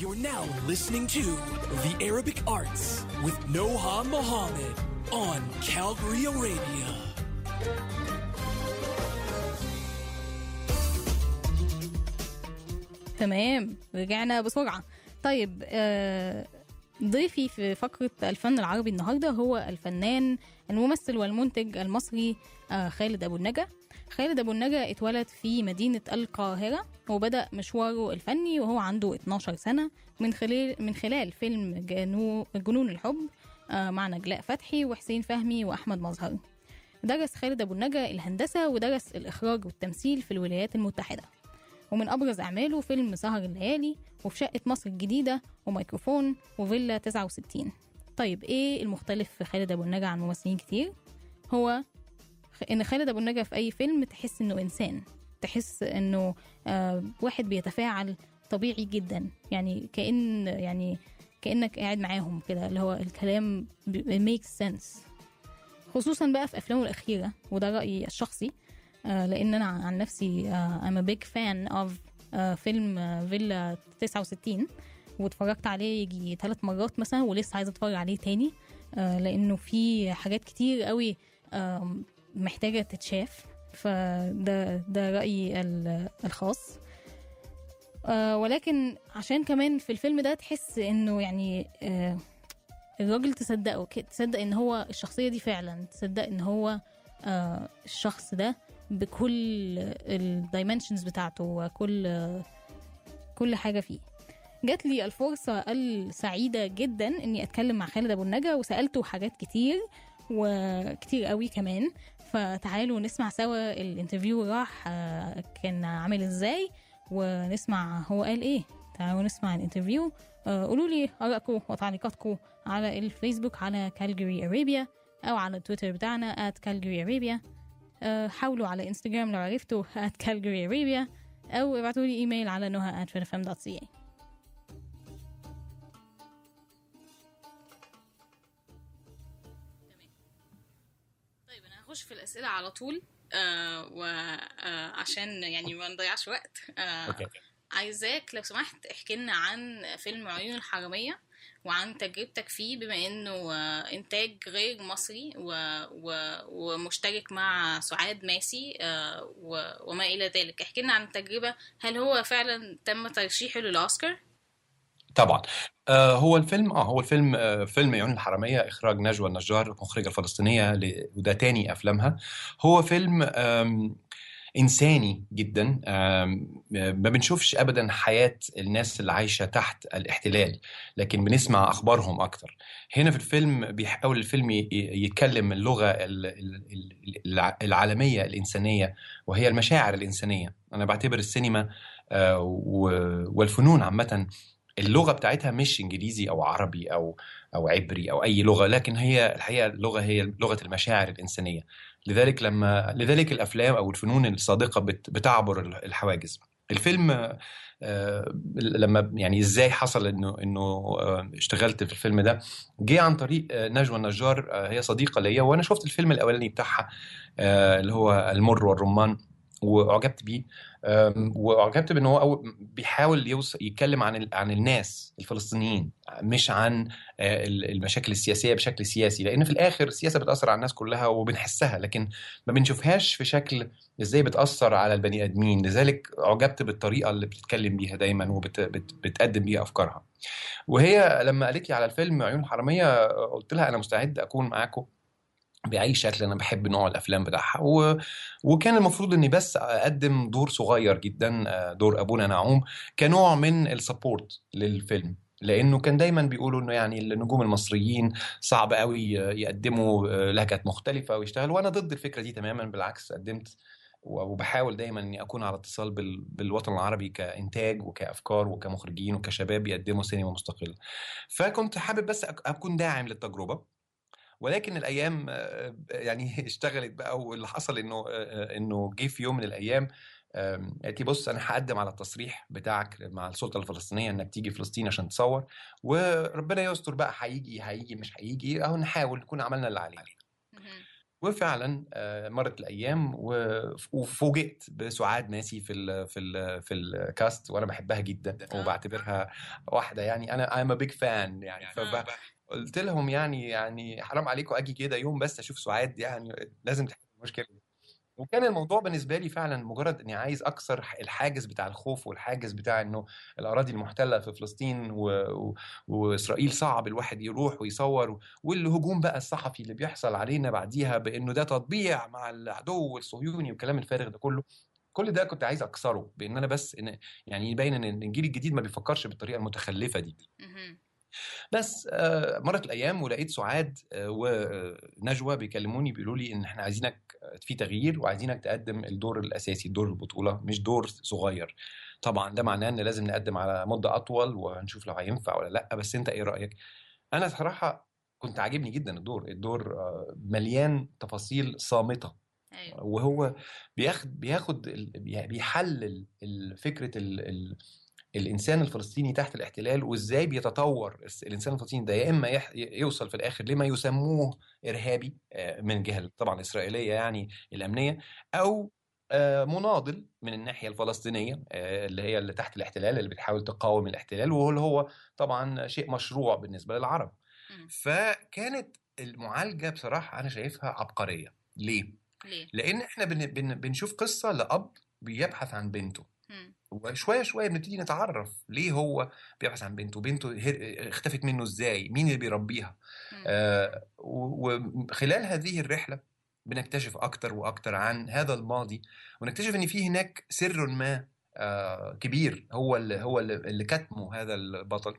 You're now listening to The Arabic Arts with Noha Mohammed on Calgary Arabia. تمام رجعنا بسرعة طيب آه ضيفي في فقرة الفن العربي النهاردة هو الفنان الممثل والمنتج المصري آه خالد أبو النجا خالد أبو النجا اتولد في مدينة القاهرة وبدأ مشواره الفني وهو عنده 12 سنة من خلال من خلال فيلم جنو جنون الحب آه مع نجلاء فتحي وحسين فهمي وأحمد مظهر درس خالد أبو النجا الهندسة ودرس الإخراج والتمثيل في الولايات المتحدة. ومن أبرز أعماله فيلم سهر الليالي وفي شقة مصر الجديدة وميكروفون وفيلا 69 طيب إيه المختلف في خالد أبو النجا عن ممثلين كتير؟ هو إن خالد أبو النجا في أي فيلم تحس إنه إنسان تحس إنه آه واحد بيتفاعل طبيعي جدا. يعني كأن يعني كأنك قاعد معاهم كده اللي هو الكلام ميك سنس خصوصا بقى في أفلامه الأخيرة وده رأيي الشخصي آه، لأن أنا عن نفسي a big fan of آه، فيلم آه، فيلا 69 واتفرجت عليه يجي ثلاث مرات مثلا ولسه عايزة أتفرج عليه تاني لأنه في حاجات كتير قوي آم، محتاجة تتشاف فده ده رأيي ال- الخاص. آه، ولكن عشان كمان في الفيلم ده تحس إنه يعني آه، الراجل تصدقه تصدق إن هو الشخصية دي فعلا تصدق إن هو آه، الشخص ده بكل الدايمنشنز بتاعته وكل كل حاجة فيه. جات لي الفرصة السعيدة جدا إني أتكلم مع خالد أبو النجا وسألته حاجات كتير وكتير قوي كمان. فتعالوا نسمع سوا ال interview راح آه، كان عامل إزاي ونسمع هو قال إيه. تعالوا نسمع ال interview. آه، قولوا لي آرائكم وتعليقاتكم على الفيسبوك على كالجري أرابيا أو على التويتر بتاعنا at كالجري أرابيا. آه، حاولوا على إنستجرام لو عرفتوا at كالجري أرابيا أو ابعتوا لي إيميل على نهى at هخش في الأسئلة على طول آه وعشان يعني ما نضيعش وقت. آه عايزاك لو سمحت احكي لنا عن فيلم عيون الحرامية وعن تجربتك فيه بما إنه آه إنتاج غير مصري و و ومشترك مع سعاد ماسي آه و وما إلى ذلك. احكي لنا عن التجربة. هل هو فعلا تم ترشيحه للأوسكار؟ طبعا. آه هو الفيلم آه هو الفيلم آه فيلم عيون الحرامية إخراج نجوى النجار مخرجه الفلسطينية وده تاني أفلامها. هو فيلم إنساني جدا ما بنشوفش ابدا حياة الناس اللي عايشة تحت الاحتلال لكن بنسمع أخبارهم أكتر. هنا في الفيلم بيحاول الفيلم يتكلم اللغة ال- ال- ال- الع- العالمية الإنسانية وهي المشاعر الإنسانية. أنا بعتبر السينما آه، والفنون عامة اللغة بتاعتها مش إنجليزي أو عربي أو أو عبري أو أي لغة لكن هي الحقيقة اللغة هي لغة المشاعر الإنسانية. لذلك لما لذلك الأفلام أو الفنون الصادقة بت- بتعبر الحواجز. الفيلم آه، لما يعني إزاي حصل إنه إنه آه، اشتغلت في الفيلم ده جه عن طريق آه، نجوى النجار هي صديقة ليا وأنا شفت الفيلم الأولاني بتاعها اللي هو المر والرمان. واعجبت بيه. واعجبت بان هو بيحاول يوصل يتكلم عن عن الناس الفلسطينيين مش عن آه، ال- المشاكل السياسية بشكل سياسي. لأن في الآخر السياسة بتأثر على الناس كلها وبنحسها لكن ما بنشوفهاش في شكل إزاي بتأثر على البني آدمين. لذلك أعجبت بالطريقة اللي بتتكلم بيها دايما وبتقدم بيها أفكارها. وهي لما قالت لي على الفيلم عيون الحراميه قلت لها أنا مستعد أكون معاكم. بأي شكل أنا بحب نوع الأفلام بتاعها. و... وكان المفروض إني بس أقدم دور صغير جدا آه، دور أبونا نعوم كنوع من السبورت للفيلم. لأنه كان دايما بيقولوا إنه يعني النجوم المصريين صعب قوي يقدموا آه، لهجات مختلفة ويشتغلوا. وأنا ضد الفكرة دي تماما بالعكس قدمت وبحاول دايما إني أكون على اتصال بال- بالوطن العربي كإنتاج وكأفكار وكمخرجين وكشباب يقدموا سينما مستقلة. فكنت حابب بس أكون داعم للتجربة. ولكن الأيام آه، يعني اشتغلت بقى واللي حصل إنه آه، إنه جه في يوم من الأيام قالت لي بص أنا هقدم على التصريح بتاعك مع السلطة الفلسطينية إنك تيجي فلسطين عشان تصور وربنا يستر بقى هيجي هيجي مش هيجي أهو نحاول نكون عملنا اللي علينا. وفعلا آه، مرت الأيام وفوجئت بسعاد ناسي في ال في ال في الكاست وأنا بحبها جدا وبعتبرها واحدة يعني أنا I'm a big fan يعني فب... قلت لهم يعني يعني حرام عليكم أجي كده يوم بس أشوف سعاد يعني لازم تحل المشكلة دي. وكان الموضوع بالنسبة لي فعلا مجرد إني عايز أكسر الحاجز بتاع الخوف والحاجز بتاع إنه الأراضي المحتلة في فلسطين و... و... وإسرائيل صعب الواحد يروح ويصور والهجوم بقى الصحفي اللي بيحصل علينا بعديها بإنه ده تطبيع مع العدو الصهيوني والكلام الفارغ ده كله. كل ده كنت عايز أكسره بإن أنا بس إن يعني يبين إن الجيل الجديد ما بيفكرش بالطريقة المتخلفة دي. بس آه، مرت الأيام ولقيت سعاد آه، ونجوى بيكلموني بيقولوا لي إن إحنا عايزينك في تغيير وعايزينك تقدم الدور الأساسي دور البطولة مش دور صغير. طبعا ده معناه إن لازم نقدم على مدة أطول وهنشوف لو هينفع ولا لأ بس أنت إيه رأيك؟ أنا صراحة كنت عاجبني جدا الدور الدور آه، مليان تفاصيل صامتة. أيوه. وهو بياخد بياخد بي- بيحلل فكرة الإنسان الفلسطيني تحت الاحتلال وإزاي بيتطور الإنسان الفلسطيني ده يا إما يح- يوصل في الآخر لما يسموه إرهابي آه، من الجهه طبعا الاسرائيليه يعني الأمنية أو آه، مناضل من الناحية الفلسطينية آه، اللي هي اللي تحت الاحتلال اللي بتحاول تقاوم الاحتلال واللي هو طبعا شيء مشروع بالنسبة للعرب. فكانت المعالجة بصراحة أنا شايفها عبقرية ليه؟ ليه؟ لأن إحنا بن بن بنشوف قصة لأب بيبحث عن بنته. وشوية شوية بنبتدي نتعرف ليه هو بيبحث عن بنته بنته هر- اختفت منه إزاي مين اللي بيربيها. آه وخلال هذه الرحلة بنكتشف أكتر وأكتر عن هذا الماضي ونكتشف إن في هناك سر ما آه كبير هو اللي هو اللي كتمه هذا البطل.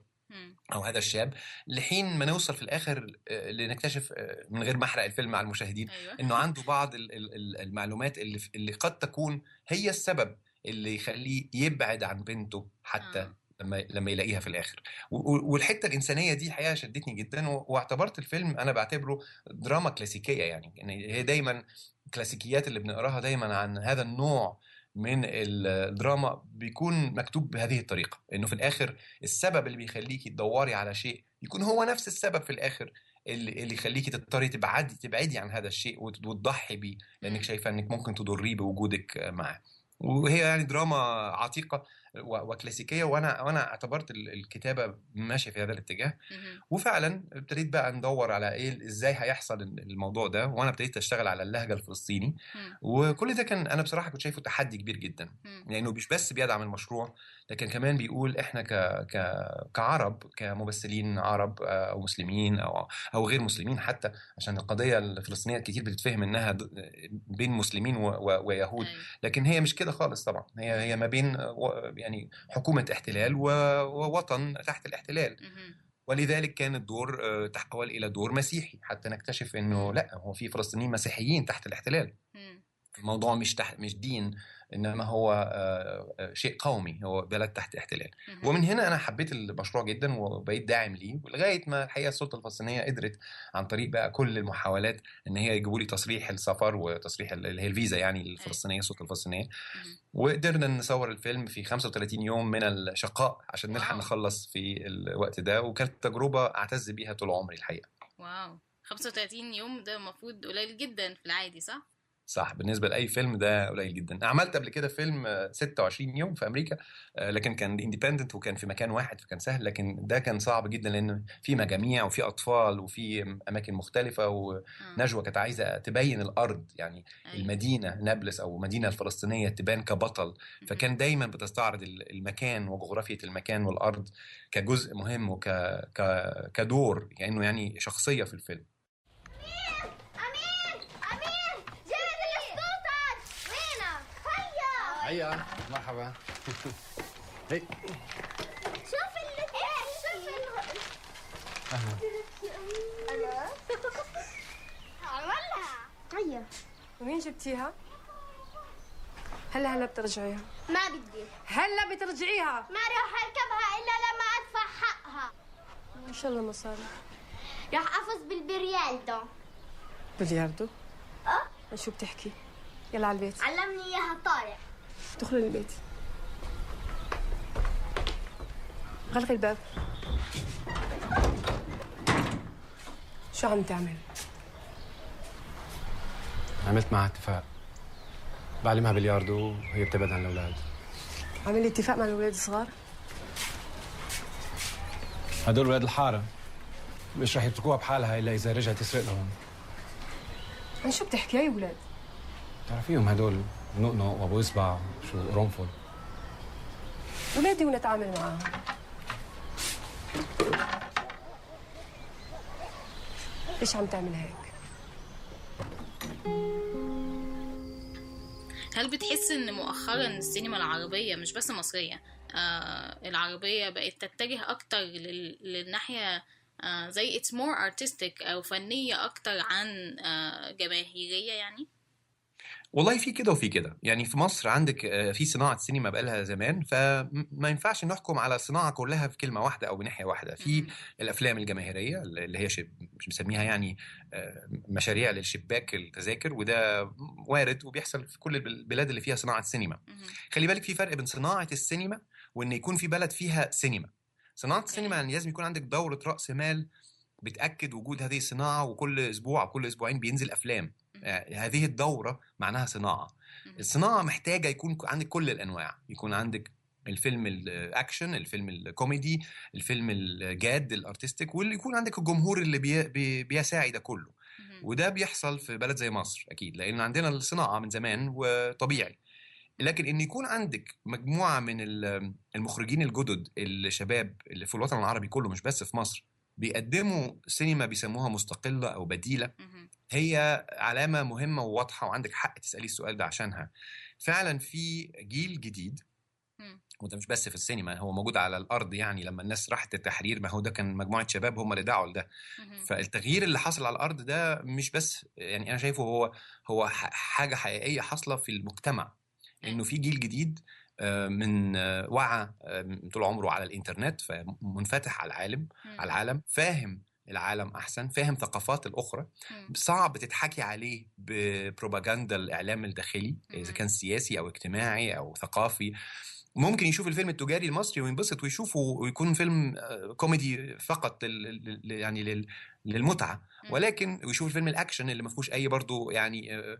أو هذا الشاب لحين ما نوصل في الآخر آه، لنكتشف آه، من غير ما أحرق الفيلم مع المشاهدين أيوه إنه عنده بعض ال- ال- ال- المعلومات اللي اللي قد تكون هي السبب اللي يخليه يبعد عن بنته حتى آه. لما لما يلاقيها في الآخر. والحتة الإنسانية دي الحقيقة شدتني جدا واعتبرت الفيلم أنا بعتبره دراما كلاسيكية يعني. يعني هي دايما الكلاسيكيات اللي بنقراها دايما عن هذا النوع من الدراما بيكون مكتوب بهذه الطريقة إنه في الآخر السبب اللي بيخليكي تدوري على شيء يكون هو نفس السبب في الآخر اللي اللي يخليكي تضطري تبعدي تبعدي عن هذا الشيء وت- وتضحي بيه لأنك شايفة إنك ممكن تضريه بوجودك معاه. وهي يعني دراما عتيقة. وكلاسيكية وأنا وأنا اعتبرت ال- الكتابة ماشية في هذا الاتجاه. وفعلا ابتديت بقى ندور على إيه إزاي هيحصل الموضوع ده وأنا ابتديت أشتغل على اللهجة الفلسطيني. وكل ده كان أنا بصراحة كنت شايفه تحدي كبير جدا. لأنه مش بس بيدعم المشروع لكن كمان بيقول إحنا ك... ك... كعرب كممثلين عرب آه، أو مسلمين أو أو غير مسلمين حتى عشان القضية الفلسطينية كتير بتتفهم إنها بين مسلمين و... و... ويهود أيوة. لكن هي مش كده خالص طبعا هي هي ما بين. يعني حكومة احتلال. ووطن تحت الاحتلال. ولذلك كان الدور آه، تحول إلى دور مسيحي حتى نكتشف إنه لا هو في فلسطينيين مسيحيين تحت الاحتلال. الموضوع مش تحت مش دين إنما هو آه، آه، شيء قومي هو بلد تحت احتلال. ومن هنا أنا حبيت المشروع جدا وبقيت داعم ليه لغاية ما الحقيقة السلطة الفلسطينية قدرت عن طريق بقى كل المحاولات إن هي يجيبوا لي تصريح السفر وتصريح ال- اللي هي الفيزا يعني الفلسطينية السلطة الفلسطينية. وقدرنا نصور الفيلم في 35 يوم من الشقاء عشان نلحق. نخلص في الوقت ده وكانت تجربة أعتز بيها طول عمري الحقيقة wow 35 يوم ده المفروض قليل جدا في العادي صح؟ صح بالنسبة لأي فيلم ده قليل جدا عملت قبل كده فيلم آه، 26 يوم في أمريكا آه، لكن كان independent وكان في مكان واحد فكان سهل لكن ده كان صعب جدا لأن في مجاميع وفي أطفال وفي أماكن مختلفة آه. ونجوى كانت عايزة تبين الأرض يعني أيوة. المدينة نابلس أو المدينة الفلسطينية تبان كبطل. فكان دايما بتستعرض ال- المكان وجغرافية المكان والأرض كجزء مهم وك ك... كدور كأنه يعني شخصية في الفيلم هيا هيا مرحبا. هي. شوف اللي شوف ال- أنا عملها هيا وين جبتيها؟ هلا هلا بترجعيها. ما بدي. هلا بترجعيها. ما راح أركبها إلا لما أدفع حقها. إن شاء الله مصاري. راح أفوز بالبريال ده بلياردو أه؟ شو بتحكي؟ يلا على البيت. علمني إياها طارق. ادخلي البيت. غلقي الباب. شو عم تعمل؟ عملت معها اتفاق. بعلمها بلياردو وهي بتبعد عن الأولاد. عامل لي اتفاق مع الأولاد الصغار؟ هدول ولاد الحارة. مش رح يتركوها بحالها إلا إذا رجعت تسرق لهم. عن شو بتحكي يا أولاد بتعرفيهم هدول؟ نقنق وابو اصبع شو قرنفل اولادي وأنا اتعامل معاهم؟ ليش عم تعمل هيك؟ هل بتحس إن مؤخرا السينما العربية مش بس مصرية آه العربية بقت تتجه أكتر لل... للناحية آه زي it's more artistic أو فنية أكتر عن آه جماهيرية يعني؟ والله في كده وفي كده يعني في مصر عندك آه، في صناعة سينما بقالها زمان فما ينفعش نحكم على الصناعة كلها في كلمة واحدة أو بناحية واحدة في مهم. الأفلام الجماهيرية اللي هي. مش مسميها يعني آه، مشاريع للشباك التذاكر وده وارد وبيحصل في كل البلاد اللي فيها صناعة سينما. خلي بالك في فرق بين صناعة السينما وإن يكون في بلد فيها سينما صناعة السينما يعني لازم يكون عندك دورة رأس مال بتأكد وجود هذه الصناعة وكل أسبوع أو كل أسبوعين بينزل أفلام آه، هذه الدورة معناها صناعة. الصناعة محتاجة يكون عندك كل الأنواع يكون عندك الفيلم الأكشن الفيلم الكوميدي الفيلم الجاد ال artistic واللي يكون عندك الجمهور اللي بي بي بيساعي ده كله. وده بيحصل في بلد زي مصر أكيد لأن عندنا الصناعة من زمان وطبيعي لكن إن يكون عندك مجموعة من ال- المخرجين الجدد الشباب اللي في الوطن العربي كله مش بس في مصر بيقدموا سينما بيسموها مستقلة أو بديلة. هي علامة مهمة وواضحة وعندك حق تسألي السؤال ده عشانها فعلا في جيل جديد. وده مش بس في السينما هو موجود على الأرض يعني لما الناس راحت التحرير ما هو ده كان مجموعة شباب هم اللي دعوا لده. فالتغيير اللي حصل على الأرض ده مش بس يعني أنا شايفه هو هو حاجة حقيقية حاصلة في المجتمع إنه في جيل جديد آه، من آه، وعى آه، طول عمره على الإنترنت فمنفتح على العالم. على العالم فاهم العالم أحسن فاهم ثقافات الأخرى مم. صعب تتحكي عليه ببروباغندا الإعلام الداخلي إذا مم. كان سياسي أو اجتماعي أو ثقافي ممكن يشوف الفيلم التجاري المصري وينبسط ويشوفه ويكون فيلم آه، كوميدي فقط لل يعني لل للمتعة مم. ولكن ويشوف الفيلم الأكشن اللي ما فيهوش أي برضه يعني آه،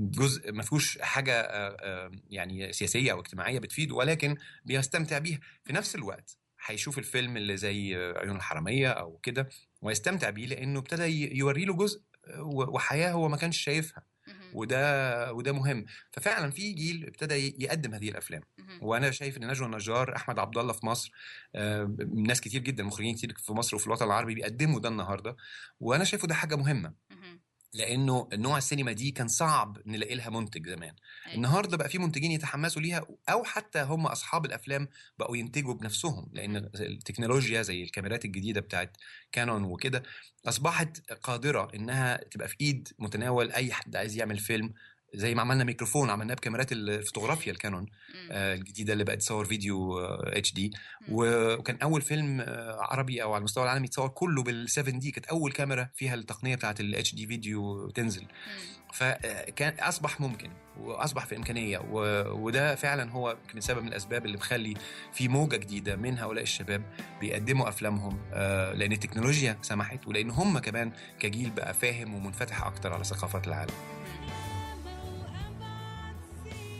جزء ما فيهوش حاجة آه، يعني سياسية أو اجتماعية بتفيده ولكن بيستمتع بيها في نفس الوقت هيشوف الفيلم اللي زي عيون الحرامية أو كده ويستمتع بيه لأنه ابتدى يوري له جزء وحياة هو ما كانش شايفها. وده وده مهم ففعلا في جيل ابتدى يقدم هذه الأفلام. وأنا شايف إن نجوى النجار أحمد عبد الله في مصر آه، ناس كتير جدا مخرجين كتير في مصر وفي الوطن العربي بيقدموا ده النهارده وأنا شايفه ده حاجة مهمة مهم. لأنه نوع السينما دي كان صعب نلاقي لها منتج زمان أيوة. النهارده بقى في منتجين يتحمسوا ليها أو حتى هم أصحاب الأفلام بقوا ينتجوا بنفسهم لأن التكنولوجيا زي الكاميرات الجديدة بتاعت كانون وكده أصبحت قادرة إنها تبقى في إيد متناول أي حد عايز يعمل فيلم زي ما عملنا ميكروفون عملناه بكاميرات الفوتوغرافيا الكانون. آه، الجديدة اللي بقت تصور فيديو HD مم. وكان أول فيلم آه، عربي أو على المستوى العالمي يتصور كله بال 7D كانت أول كاميرا فيها التقنية بتاعت ال HD فيديو تنزل مم. فكان أصبح ممكن وأصبح في إمكانية و... وده فعلا هو يمكن سبب من الأسباب اللي مخلي في موجة جديدة من هؤلاء الشباب بيقدموا أفلامهم آه، لأن التكنولوجيا سمحت ولأن هم كمان كجيل بقى فاهم ومنفتح أكتر على ثقافات العالم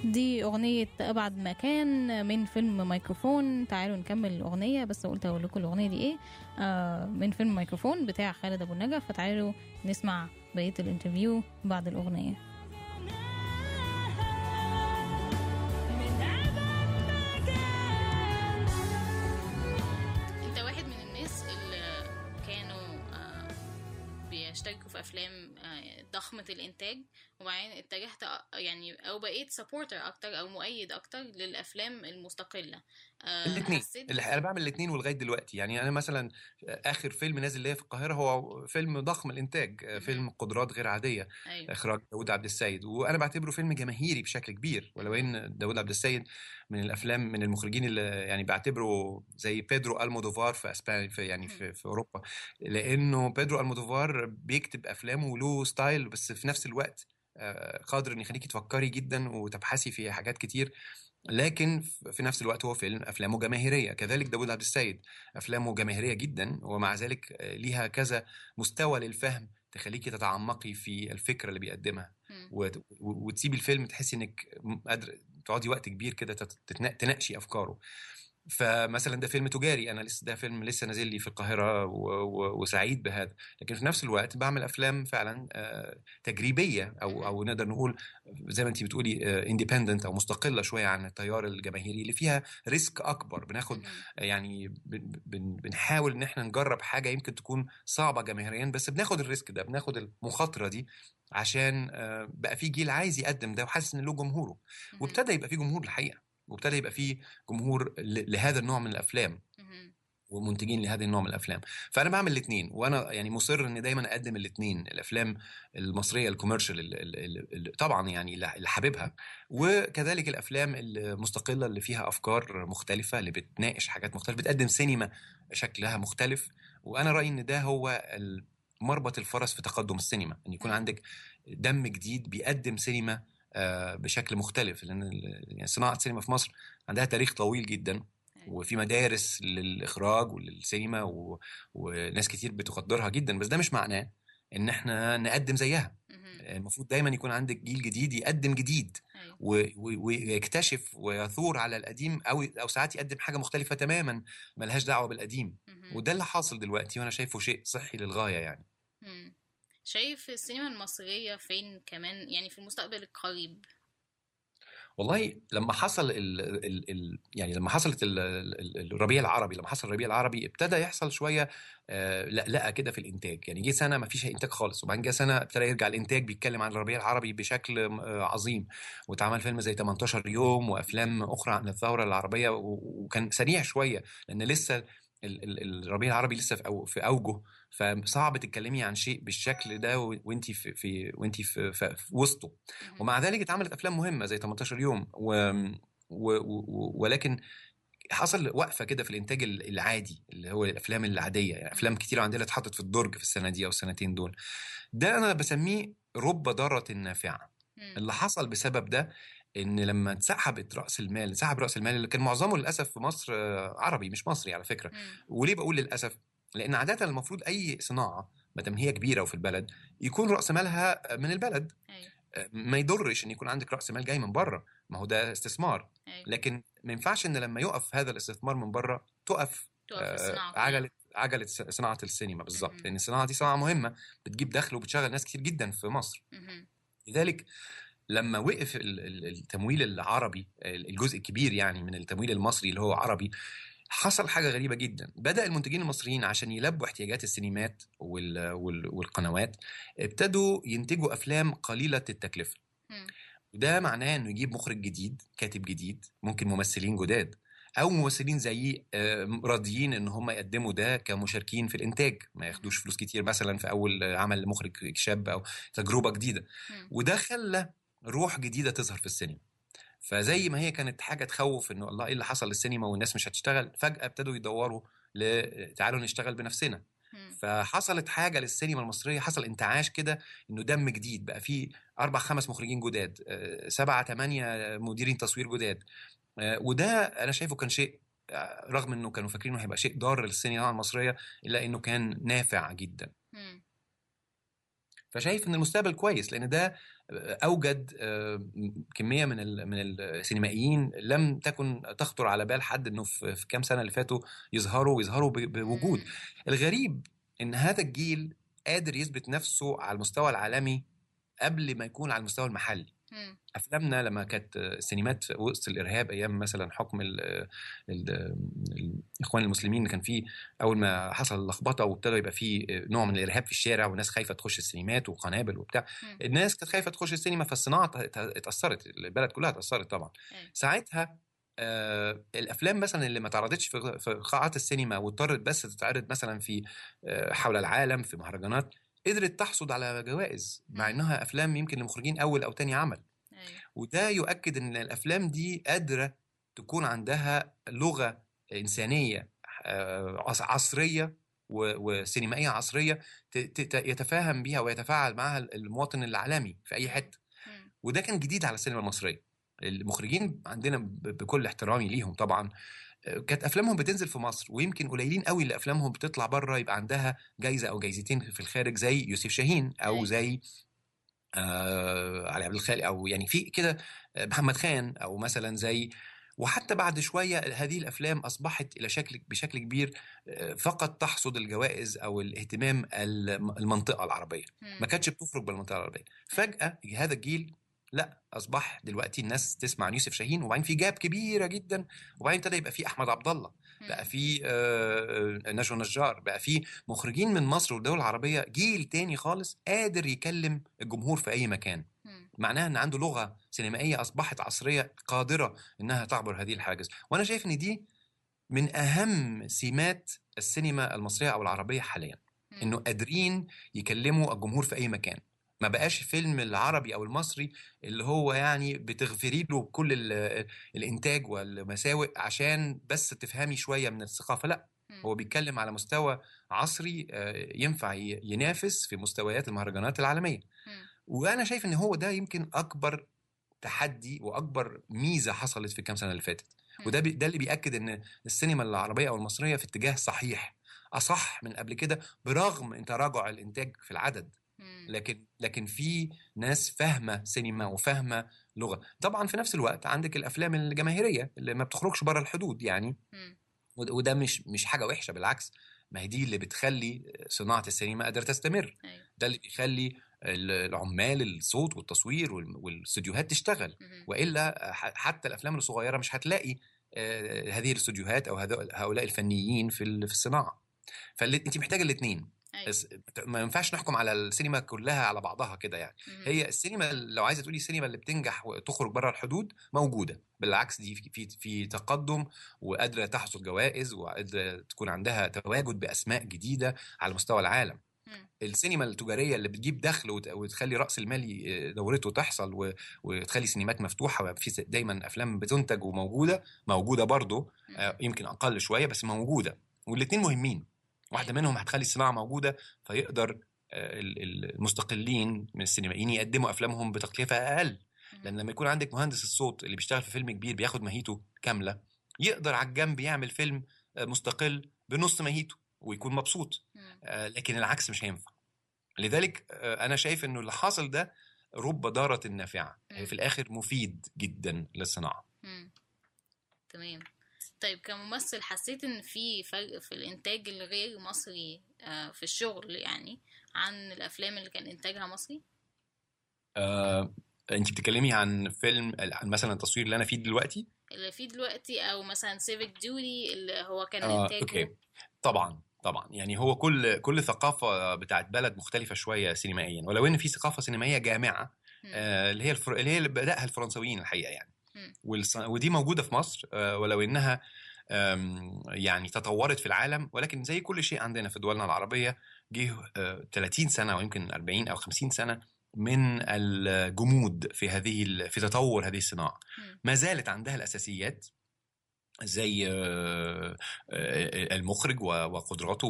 دي أغنية أبعد مكان من فيلم ميكروفون تعالوا نكمل الأغنية بس قلت أقول لكم الأغنية دي إيه؟ آه من فيلم ميكروفون بتاع خالد أبو النجا. فتعالوا نسمع بقية ال interview بعد الأغنية. أنت واحد من الناس اللي كانوا آه، بيشتركوا في أفلام آه، ضخمة الإنتاج. وبعدين اتجهت يعني أو بقيت supporter أكتر أو مؤيد أكتر للأفلام المستقلة. آه، الاثنين أنا بعمل الاثنين ولغاية دلوقتي. يعني أنا مثلا آخر فيلم نازل ليا في القاهرة هو فيلم ضخم الإنتاج فيلم قدرات غير عادية. أيوه. إخراج داوود عبد السيد. وأنا بعتبره فيلم جماهيري بشكل كبير. ولو إن داوود عبد السيد من الأفلام من المخرجين اللي يعني بعتبره زي بيدرو ألمودوفار في اسبانيا في يعني في, في أوروبا. لأنه بيدرو ألمودوفار بيكتب أفلامه وله style بس في نفس الوقت آه، قادر إن يخليكي تفكري جدا وتبحثي في حاجات كتير لكن في نفس الوقت هو فيلم أفلامه جماهيرية. كذلك داوود عبد السيد أفلامه جماهيرية جدا ومع ذلك آه، ليها كذا مستوى للفهم تخليكي تتعمقي في الفكرة اللي بيقدمها. وت- وتسيبي الفيلم تحسي إنك قادرة تقعدي وقت كبير كده تناقشي أفكاره. فمثلا ده فيلم تجاري أنا لسه ده فيلم لسه نازل لي في القاهرة و... و... وسعيد بهذا. لكن في نفس الوقت بعمل أفلام فعلا آه، تجريبية أو أو نقدر نقول زي ما انت بتقولي independent أو مستقلة شوية عن التيار الجماهيري اللي فيها risk أكبر. بناخد. يعني بن... بن... بنحاول إن إحنا نجرب حاجة يمكن تكون صعبة جماهيريا بس بناخد ال risk ده بناخد المخاطرة دي عشان آه، بقى في جيل عايز يقدم ده وحاسس إن له جمهوره. وابتدى يبقى في جمهور الحقيقة. وابتدى يبقى في جمهور لهذا النوع من الأفلام. ومنتجين لهذا النوع من الأفلام فأنا بعمل الاثنين وأنا يعني مصر ان دايما أقدم الاثنين الأفلام المصرية الكوميرشال ال- ال- ال- ال- طبعا يعني اللي حاببها وكذلك الأفلام المستقلة اللي فيها أفكار مختلفة اللي بتناقش حاجات مختلفة بتقدم سينما شكلها مختلف وأنا رأيي إن ده هو مربط الفرس في تقدم السينما إن يكون مم. عندك دم جديد بيقدم سينما بشكل مختلف لأن يعني صناعة السينما في مصر عندها تاريخ طويل جدا وفي مدارس للإخراج وللسينما و... وناس كتير بتقدرها جدا بس ده مش معناه إن إحنا نقدم زيها مم. المفروض دايما يكون عندك جيل جديد يقدم جديد أيوة. و... و... ويكتشف ويثور على القديم أو أو ساعات يقدم حاجة مختلفة تماما ملهاش دعوة بالقديم. وده اللي حاصل دلوقتي وأنا شايفه شيء صحي للغاية يعني. شايف السينما المصرية فين كمان؟ يعني في المستقبل القريب. والله لما حصل ال ال ال يعني لما حصلت ال ال الربيع العربي لما حصل الربيع العربي ابتدى يحصل شوية آه، لقلقه كده في الإنتاج. يعني جه سنة ما فيش إنتاج خالص وبعدين جه سنة ابتدى يرجع الإنتاج بيتكلم عن الربيع العربي بشكل آه، عظيم. واتعمل فيلم زي 18 يوم وأفلام أخرى عن الثورة العربية وكان سريع شوية لأن لسه ال- ال- الربيع العربي لسه في أوجه. فصعب تتكلمي عن شيء بالشكل ده وانت في في وانت في, في, في وسطه. ومع ذلك اتعملت أفلام مهمة زي 18 يوم و... و... و... ولكن حصل وقفة كده في الإنتاج ال- العادي اللي هو الأفلام العادية. يعني أفلام كتير عندنا اتحطت في الدرج في السنة دي أو السنتين دول. ده أنا بسميه رب ضارة نافعة. اللي حصل بسبب ده إن لما اتسحبت رأس المال انسحب رأس المال اللي كان معظمه للأسف في مصر آه، عربي مش مصري على فكرة. وليه بقول للأسف؟ لأن عادة المفروض أي صناعة ما دام هي كبيرة وفي البلد يكون رأس مالها من البلد أيوة. ما يضرش إن يكون عندك رأس مال جاي من بره ما هو ده استثمار أيوة. لكن ما ينفعش إن لما يقف هذا الاستثمار من بره تقف تقف آه،. عجلة عجلة صناعة السينما بالظبط. لأن الصناعة دي صناعة مهمة بتجيب دخل وبتشغل ناس كتير جدا في مصر. لذلك لما وقف ال- ال- التمويل العربي الجزء الكبير يعني من التمويل المصري اللي هو عربي حصل حاجة غريبة جدا. بدأ المنتجين المصريين عشان يلبوا احتياجات السينمات وال وال والقنوات ابتدوا ينتجوا أفلام قليلة التكلفة. وده معناه إنه يجيب مخرج جديد كاتب جديد ممكن ممثلين جداد أو ممثلين زيي راضيين إن هم يقدموا ده كمشاركين في الإنتاج. ما ياخدوش فلوس كتير مثلا في أول عمل لمخرج شاب أو تجربة جديدة. وده خلى روح جديدة تظهر في السينما. فزي ما هي كانت حاجة تخوف إنه الله إيه اللي حصل للسينما والناس مش هتشتغل فجأة ابتدوا يدوروا تعالوا نشتغل بنفسنا. فحصلت حاجة للسينما المصرية حصل انتعاش كده إنه دم جديد بقى فيه أربع خمس مخرجين جداد آه، سبعة ثمانيه مديرين تصوير جداد آه، وده أنا شايفه كان شيء آه، رغم إنه كانوا فاكرين إنه هيبقى شيء ضار للسينما المصرية إلا إنه كان نافع جدا مم. فشايف إن المستقبل كويس لأن ده أوجد كمية من من السينمائيين لم تكن تخطر على بال حد إنه في كام سنة اللي فاتوا يظهروا ويظهروا بوجود. الغريب إن هذا الجيل قادر يثبت نفسه على المستوى العالمي قبل ما يكون على المستوى المحلي. أفلامنا لما كانت السينمات في وسط الإرهاب أيام مثلا حكم ال ال الاخوان المسلمين كان فيه أول ما حصل اللخبطة وابتدى يبقى فيه نوع من الإرهاب في الشارع والناس خايفة تخش السينمات وقنابل وبتاع مم. الناس كانت خايفة تخش السينما فالصناعة ات- اتأثرت البلد كلها اتأثرت طبعا أيوة. ساعتها آه الأفلام مثلا اللي ما تعرضتش في في قاعات السينما واضطرت بس تتعرض مثلا في آه حول العالم في مهرجانات قدرت تحصد على جوائز مع مم. إنها أفلام يمكن لمخرجين أول أو تاني عمل أيوة. وده يؤكد إن الأفلام دي قادرة تكون عندها لغة إنسانية آه، عص- عصرية وسينمائية عصرية يتفاهم بيها ويتفاعل معها المواطن العالمي في أي حتة مم. وده كان جديد على السينما المصرية المخرجين عندنا بكل احترامي ليهم طبعا كانت أفلامهم بتنزل في مصر ويمكن قليلين قوي اللي أفلامهم بتطلع بره يبقى عندها جايزة أو جايزتين في الخارج زي يوسف شاهين أو أيوة. زي آه علي عبد الخالق أو يعني في كده محمد خان أو مثلا زي وحتى بعد شوية هذه الأفلام أصبحت إلى شكل بشكل كبير فقط تحصد الجوائز أو الاهتمام الم- المنطقة العربية. ما كانتش بتخرج بالمنطقة العربية فجأة هذا الجيل لا أصبح دلوقتي الناس تسمع عن يوسف شاهين وبعدين في جاب كبيرة جدا وبعدين ابتدى يبقى في أحمد عبد الله. بقى في آه، آه، نجوى نجار بقى في مخرجين من مصر والدول العربية جيل تاني خالص قادر يكلم الجمهور في أي مكان. معناها إن عنده لغة سينمائية أصبحت عصرية قادرة إنها تعبر هذه الحاجز وأنا شايف إن دي من أهم سمات السينما المصرية أو العربية حاليا. إنه قادرين يكلموا الجمهور في أي مكان ما بقاش الفيلم العربي أو المصري اللي هو يعني بتغفري له كل ال- الإنتاج والمساوئ عشان بس تفهمي شوية من الثقافة لأ مم. هو بيتكلم على مستوى عصري ينفع ينافس في مستويات المهرجانات العالمية مم. وأنا شايف إن هو ده يمكن أكبر تحدي وأكبر ميزة حصلت في الكام سنة اللي فاتت مم. وده بي ده اللي بيأكد إن السينما العربية أو المصرية في اتجاه صحيح أصح من قبل كده برغم تراجع الإنتاج في العدد. لكن لكن في ناس فاهمة سينما وفاهمة لغة. طبعا في نفس الوقت عندك الأفلام الجماهيرية اللي ما بتخرجش بره الحدود يعني. وده مش مش حاجة وحشة بالعكس ما هي دي اللي بتخلي صناعة السينما قادرة تستمر. أيوة. ده اللي بيخلي ال- العمال الصوت والتصوير وال- والاستوديوهات تشتغل. وإلا حتى الأفلام الصغيرة مش هتلاقي آه، هذه الاستوديوهات أو هؤلاء الفنيين في ال- في الصناعة. فانت محتاجة الاثنين أيوة. بس ما ينفعش نحكم على السينما كلها على بعضها كده يعني مم. هي السينما لو عايزة تقولي السينما اللي بتنجح وتخرج بره الحدود موجودة بالعكس دي في في, تقدم وقادرة تحصد جوائز وقادرة تكون عندها تواجد بأسماء جديدة على مستوى العالم مم. السينما التجارية اللي بتجيب دخل وت- وتخلي رأس المال دورته تحصل وتخلي سينمات مفتوحة وفي دايما أفلام بتنتج وموجودة موجودة برضه. آه، يمكن أقل شوية بس موجودة والاثنين مهمين واحدة منهم هتخلي الصناعة موجودة فيقدر آه، ال- ال- المستقلين من السينمائيين يقدموا أفلامهم بتكلفة أقل. لأن لما يكون عندك مهندس الصوت اللي بيشتغل في فيلم كبير بياخد ماهيته كاملة يقدر على الجنب يعمل فيلم آه، مستقل بنص ماهيته ويكون مبسوط. آه، لكن العكس مش هينفع لذلك أنا شايف إنه اللي حاصل ده رب ضارة نافعة مم. هي في الآخر مفيد جدا للصناعة مم. تمام طيب كممثل حسيت إن في فرق في الإنتاج الغير مصري آه، في الشغل يعني عن الأفلام اللي كان إنتاجها مصري؟ آه، انت بتتكلمي عن فيلم عن مثلا التصوير اللي أنا فيه دلوقتي؟ اللي فيه دلوقتي أو مثلا Civic Duty اللي هو كان آه، إنتاجه. okay. طبعا طبعا. يعني هو كل كل ثقافة بتاعت بلد مختلفة شوية سينمائيا. ولو إن في ثقافة سينمائية جامعة مم. آه، اللي هي الفر... اللي هي اللي بدأها الفرنسويين الحقيقة يعني. ودي موجودة في مصر آه، ولو إنها يعني تطورت في العالم ولكن زي كل شيء عندنا في دولنا العربية جه آه، 30 سنة أو يمكن 40 أو 50 سنة من الجمود في هذه. في تطور هذه الصناعة مم. ما زالت عندها الأساسيات زي آه، آه، المخرج وقدراته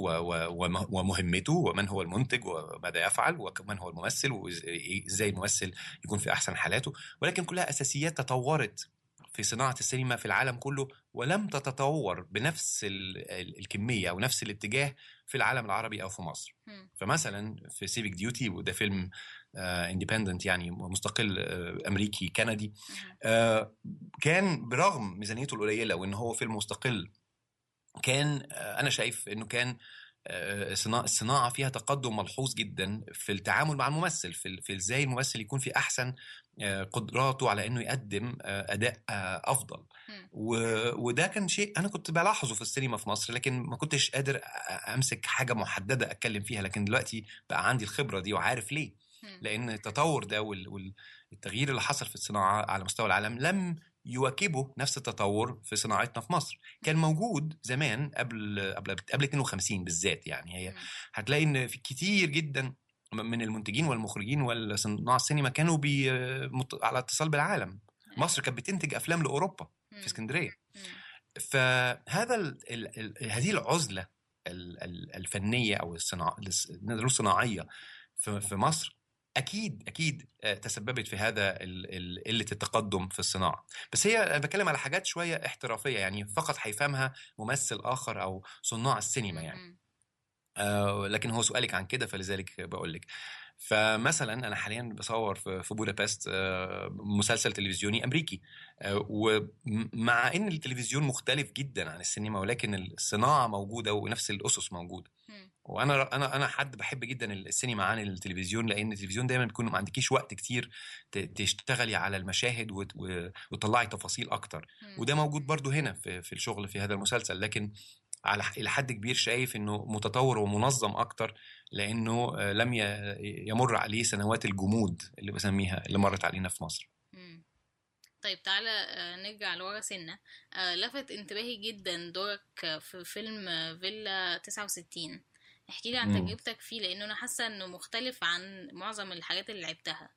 ومهمته ومن هو المنتج وماذا يفعل ومن هو الممثل وازاي الممثل يكون في أحسن حالاته ولكن كلها أساسيات تطورت في صناعة السينما في العالم كله ولم تتطور بنفس ال- ال- الكمية أو نفس الاتجاه في العالم العربي أو في مصر. فمثلا في Civic Duty وده فيلم independent يعني مستقل آه، أمريكي كندي. آه، كان برغم ميزانيته القليلة وإن هو فيلم مستقل كان آه، أنا شايف إنه كان آه، صنا- الصناعه فيها تقدم ملحوظ جدا في التعامل مع الممثل في إزاي الممثل يكون في أحسن آه، قدراته على إنه يقدم آه، أداء آه، أفضل وده كان شيء أنا كنت بلاحظه في السينما في مصر لكن ما كنتش قادر أمسك حاجة محددة أتكلم فيها لكن دلوقتي بقى عندي الخبرة دي وعارف ليه. لأن التطور ده وال- والتغيير اللي حصل في الصناعة على مستوى العالم لم يواكبه نفس التطور في صناعتنا في مصر كان موجود زمان قبل قبل قبل 52 بالذات يعني هي. هتلاقي إن في كتير جدا من المنتجين والمخرجين والصناع السينما كانوا بي على اتصال بالعالم مصر كانت بتنتج أفلام لأوروبا. في اسكندرية. فهذا ال ال ال هذه العزلة ال ال الفنية أو الصناع نقدر نقول صناعيه في في مصر أكيد أكيد آه، تسببت في هذا قلة التقدم في الصناعة. بس هي أنا بتكلم على حاجات شوية احترافية يعني فقط هيفهمها ممثل آخر أو صناع السينما يعني. مم. آه، لكن هو سؤالك عن كده فلذلك بقول لك. فمثلا أنا حاليا بصور في بودابست آه، مسلسل تلفزيوني أمريكي. آه، ومع إن التلفزيون مختلف جدا عن السينما ولكن الصناعة موجودة ونفس الأسس موجوده مم. وأنا أنا أنا حد بحب جدا السينما عن التلفزيون لأن التلفزيون دايما بيكون ما عندكيش وقت كتير تشتغلي على المشاهد وتطلعي تفاصيل أكتر. وده موجود برضو هنا في في الشغل في هذا المسلسل. لكن على إلى حد كبير شايف إنه متطور ومنظم أكتر لأنه آه، لم يمر عليه سنوات الجمود اللي بسميها اللي مرت علينا في مصر. طيب تعالى آه، نرجع لورا سنة. آه، لفت انتباهي جدا دورك في فيلم فيلا 69 احكي لي عن. تجربتك فيه لأنه أنا حاسة إنه مختلف عن معظم الحاجات اللي لعبتها.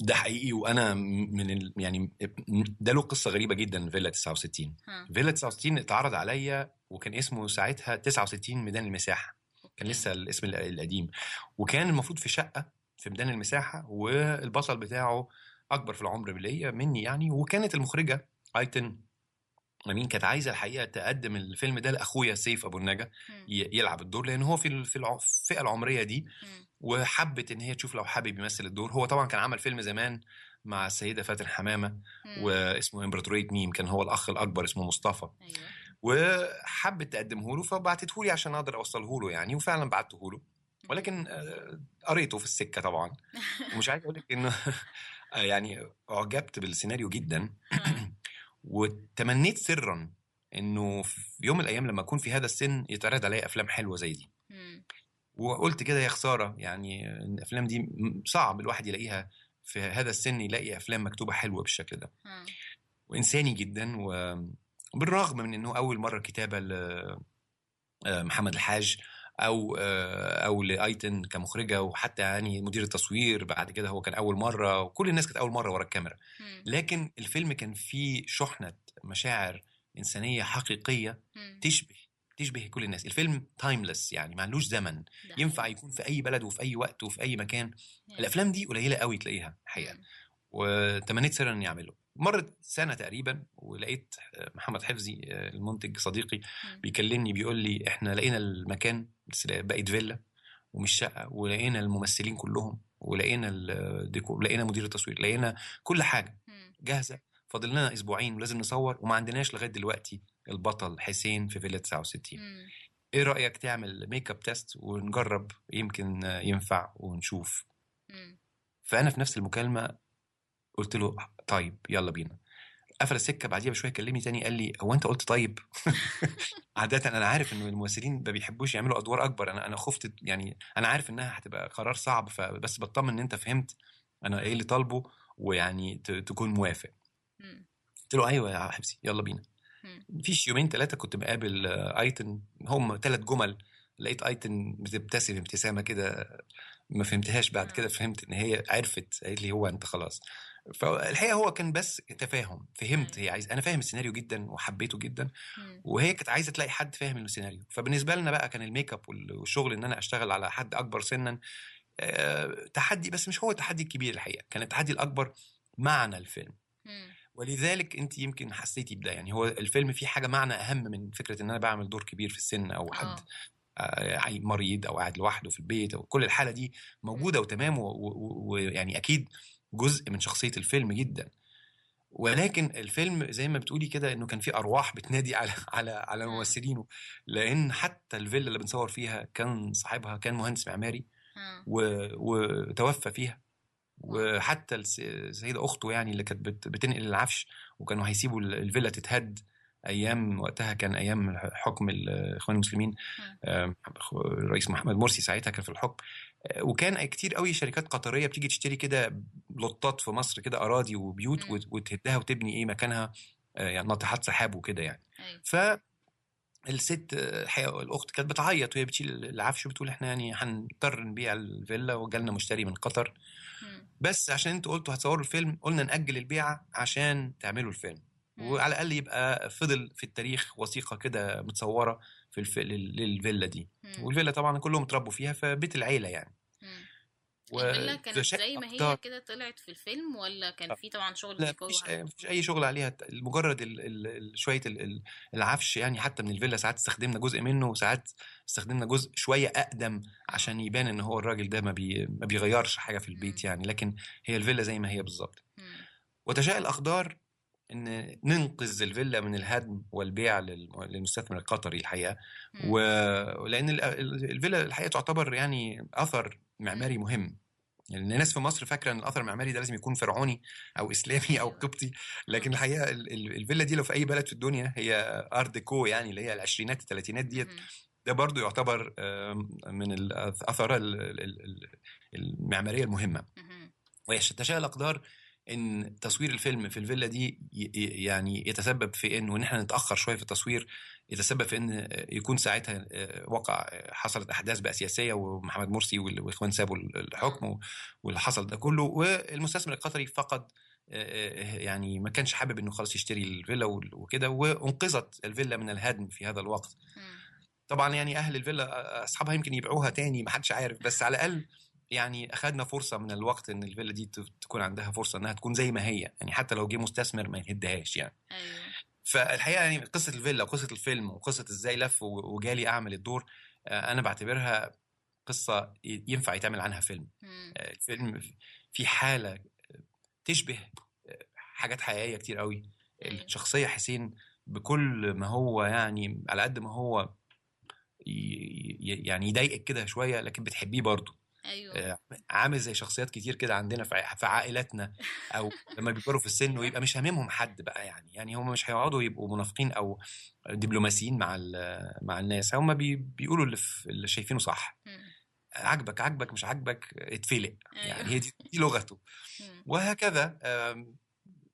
ده حقيقي وأنا من ال... يعني ده له قصة غريبة جدا فيلا 69 ها. فيلا 69 اتعرض عليا وكان اسمه ساعتها 69 ميدان المساحة. كان. لسه الاسم ال- القديم. وكان المفروض في شقة في ميدان المساحة والبطل بتاعه أكبر في العمر ليا مني يعني وكانت المخرجة أيتن أمين كانت عايزة الحقيقة تقدم الفيلم ده لأخويا سيف أبو النجا يلعب الدور لأن هو في في الفئة العمرية دي. وحبت إن هي تشوف لو حابب يمثل الدور. هو طبعا كان عمل فيلم زمان مع السيدة فاتن حمامة. واسمه امبراطوريه ميم كان هو الأخ الأكبر اسمه مصطفى. أيوه. وحبت تقدمه له فبعتته لي عشان أقدر أوصله له يعني وفعلا بعته له. ولكن آه، قريته في السكة طبعا. ومش عايز أقول لك إنه آه، يعني أعجبت بالسيناريو جدا. ها. وتمنيت سرا إنه في يوم من الأيام لما أكون في هذا السن يتعرض عليا أفلام حلوة زي دي. وقلت كده يا خسارة يعني الأفلام دي صعب الواحد يلاقيها في هذا السن يلاقي أفلام مكتوبة حلوة بالشكل ده. وإنساني جدا وبالرغم من إنه أول مرة كتابة لمحمد الحاج أو آه، أو لأيتن كمخرجة وحتى يعني مدير التصوير بعد كده هو كان أول مرة وكل الناس كانت أول مرة ورا الكاميرا. لكن الفيلم كان فيه شحنة مشاعر إنسانية حقيقية. تشبه تشبه كل الناس الفيلم تايمليس يعني معلوش زمن ده ينفع. يكون في أي بلد وفي أي وقت وفي أي مكان. الأفلام دي قليلة قوي تلاقيها الحقيقة. وتمنيت سرا إني أعمله مرت سنة تقريبا ولقيت محمد حفظي المنتج صديقي. بيكلمني بيقول لي إحنا لقينا المكان بقت فيلا ومش شقة ولقينا الممثلين كلهم ولقينا الديكور لقينا مدير التصوير لقينا كل حاجة. جاهزة فاضل لنا أسبوعين ولازم نصور وما عندناش لغاية دلوقتي البطل حسين في فيلا 69 مم. إيه رأيك تعمل makeup test ونجرب يمكن ينفع ونشوف مم. فأنا في نفس المكالمة قلت له طيب يلا بينا قفل السكة بعديها بشوية كلمني تاني قال لي هو أنت قلت طيب عاده أنا عارف إن الممثلين ما بيحبوش يعملوا أدوار أكبر أنا أنا خفت يعني أنا عارف إنها هتبقى قرار صعب فبس بطمن إن أنت فهمت أنا إيه اللي طالبه ويعني تكون موافق مم. قلت له أيوه يا حبيبي يلا بينا مم. مفيش يومين ثلاثة كنت مقابل أيتن هم ثلاث جمل لقيت أيتن بتبتسم ابتسامة كده ما فهمتهاش بعد آه. كده فهمت إن هي عرفت قالت لي هو أنت خلاص فالحقيقة هو كان بس تفاهم فهمت هي عايز أنا فاهم السيناريو جدا وحبيته جدا مم. وهي كانت عايزة تلاقي حد فاهم السيناريو فبالنسبة لنا بقى كان الميك اب وال- والشغل إن أنا أشتغل على حد أكبر سنا تحدي بس مش هو التحدي الكبير الحقيقة كان التحدي الأكبر معنى الفيلم مم. ولذلك انت يمكن حسيتي بده يعني هو الفيلم فيه حاجة معنى أهم من فكرة إن أنا بعمل دور كبير في السن أو حد آه. مريض أو قاعد لوحده في البيت أو كل الحالة دي موجودة وتمام ويعني أكيد جزء من شخصية الفيلم جدا. ولكن الفيلم زي ما بتقولي كده إنه كان فيه أرواح بتنادي على على على مم. ممثلينه. لأن حتى الفيلا اللي بنصور فيها كان صاحبها كان مهندس معماري وتوفى فيها. وحتى الس- السيدة أخته يعني اللي كانت بت- بتنقل العفش وكانوا هيسيبوا ال- الفيلا تتهد. أيام وقتها كان أيام حكم الاخوان المسلمين. آم، الرئيس محمد مرسي ساعتها كان في الحكم. آه، وكان كتير قوي شركات قطرية بتيجي تشتري كده لوطات في مصر كده أراضي وبيوت مم. وت- وتهدها وتبني إيه مكانها آه، يعني ناطحات سحاب وكده يعني أيوه ف الست الحقيقة الأخت كانت بتعيط وهي بتشيل العفش وبتقول إحنا يعني هنضطر نبيع الفيلا وجالنا مشتري من قطر مم. بس عشان أنتوا قلتوا هتصوروا الفيلم قلنا نأجل البيعة عشان تعملوا الفيلم مم. وعلى الأقل يبقى فضل في التاريخ وثيقة كده متصورة في الف... لل- للفيلا دي مم. والفيلا طبعا كلهم اتربوا فيها فبيت العيلة يعني مم. الفيلا كانت وتشاء زي ما هي كده طلعت في الفيلم ولا كان في طبعا شغل لا مفيش؟ مفيش أي شغل عليها مجرد ال ال ال شوية ال ال العفش يعني حتى من الفيلا ساعات استخدمنا جزء منه وساعات استخدمنا جزء شوية أقدم عشان يبان إن هو الراجل ده ما, بي ما بيغيرش حاجة في البيت يعني لكن هي الفيلا زي ما هي بالظبط مم. وتشاء الاقدار إن ننقذ الفيلا من الهدم والبيع للم- للمستثمر القطري الحقيقة. ولان ال- ال- الفيلا الحقيقة تعتبر يعني أثر معماري مهم. يعني الناس في مصر فاكرة إن الأثر المعماري ده لازم يكون فرعوني أو إسلامي أو أيوة. قبطي. لكن الحقيقة ال- ال- الفيلا دي لو في أي بلد في الدنيا هي ارت ديكو يعني اللي هي العشرينات الثلاثينات ديت. ده برضو يعتبر من الاثار ال- ال- ال- المعمارية المهمة. مم. ويتشاء الأقدار إن تصوير الفيلم في الفيلا دي يعني يتسبب في انه ان إحنا نتأخر شوية في التصوير يتسبب في إن يكون ساعتها آه، وقع آه، حصلت أحداث بقى سياسية ومحمد مرسي وال- والاخوان سابوا الحكم واللي حصل ده كله والمستثمر القطري فقد آه، آه، يعني ما كانش حابب إنه خلاص يشتري الفيلا وكده وانقذت الفيلا من الهدم في هذا الوقت. طبعا يعني أهل الفيلا أصحابها يمكن يبيعوها تاني ما حدش عارف بس على الأقل يعني اخذنا فرصة من الوقت إن الفيلا دي تكون عندها فرصة إنها تكون زي ما هي يعني حتى لو جه مستثمر ما يهدهاش يعني. أيوه. فالحقيقة يعني قصة الفيلا وقصة الفيلم وقصة إزاي لف وجالي أعمل الدور آه، أنا بعتبرها قصة ينفع يتعمل عنها فيلم. مم. آه، الفيلم في حالة تشبه حاجات حقيقية كتير قوي أيوة. الشخصية حسين بكل ما هو يعني على قد ما هو يعني يضايقك كده شوية لكن بتحبيه برضه. أيوه آه، عامل زي شخصيات كتير كده عندنا في عائلاتنا أو لما بيكبروا في السن ويبقى مش هاممهم حد بقى يعني يعني هم مش هيقعدوا يبقوا منافقين أو دبلوماسيين مع ال- مع الناس هم بي بيقولوا اللي, في اللي شايفينه صح. عاجبك عاجبك مش عاجبك اتفلق يعني أيوة. هي دي, دي لغته. وهكذا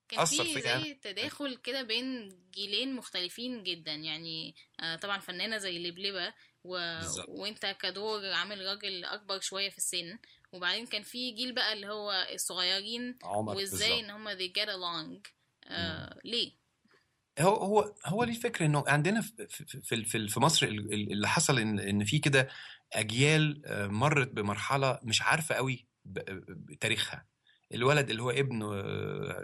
كان في. زي تداخل كده بين جيلين مختلفين جدا يعني آه، طبعا فنانة زي لبلبة و... وانت كدور عامل راجل أكبر شوية في السن. وبعدين كان في جيل بقى اللي هو الصغيرين عمر وازاي. إن هم they get along. آه ليه؟ هو هو هو ليه الفكرة إنه عندنا في في في- مصر ال- ال- اللي حصل إن إن في كده أجيال آه، مرت بمرحلة مش عارفة قوي ب- بتاريخها الولد اللي هو ابنه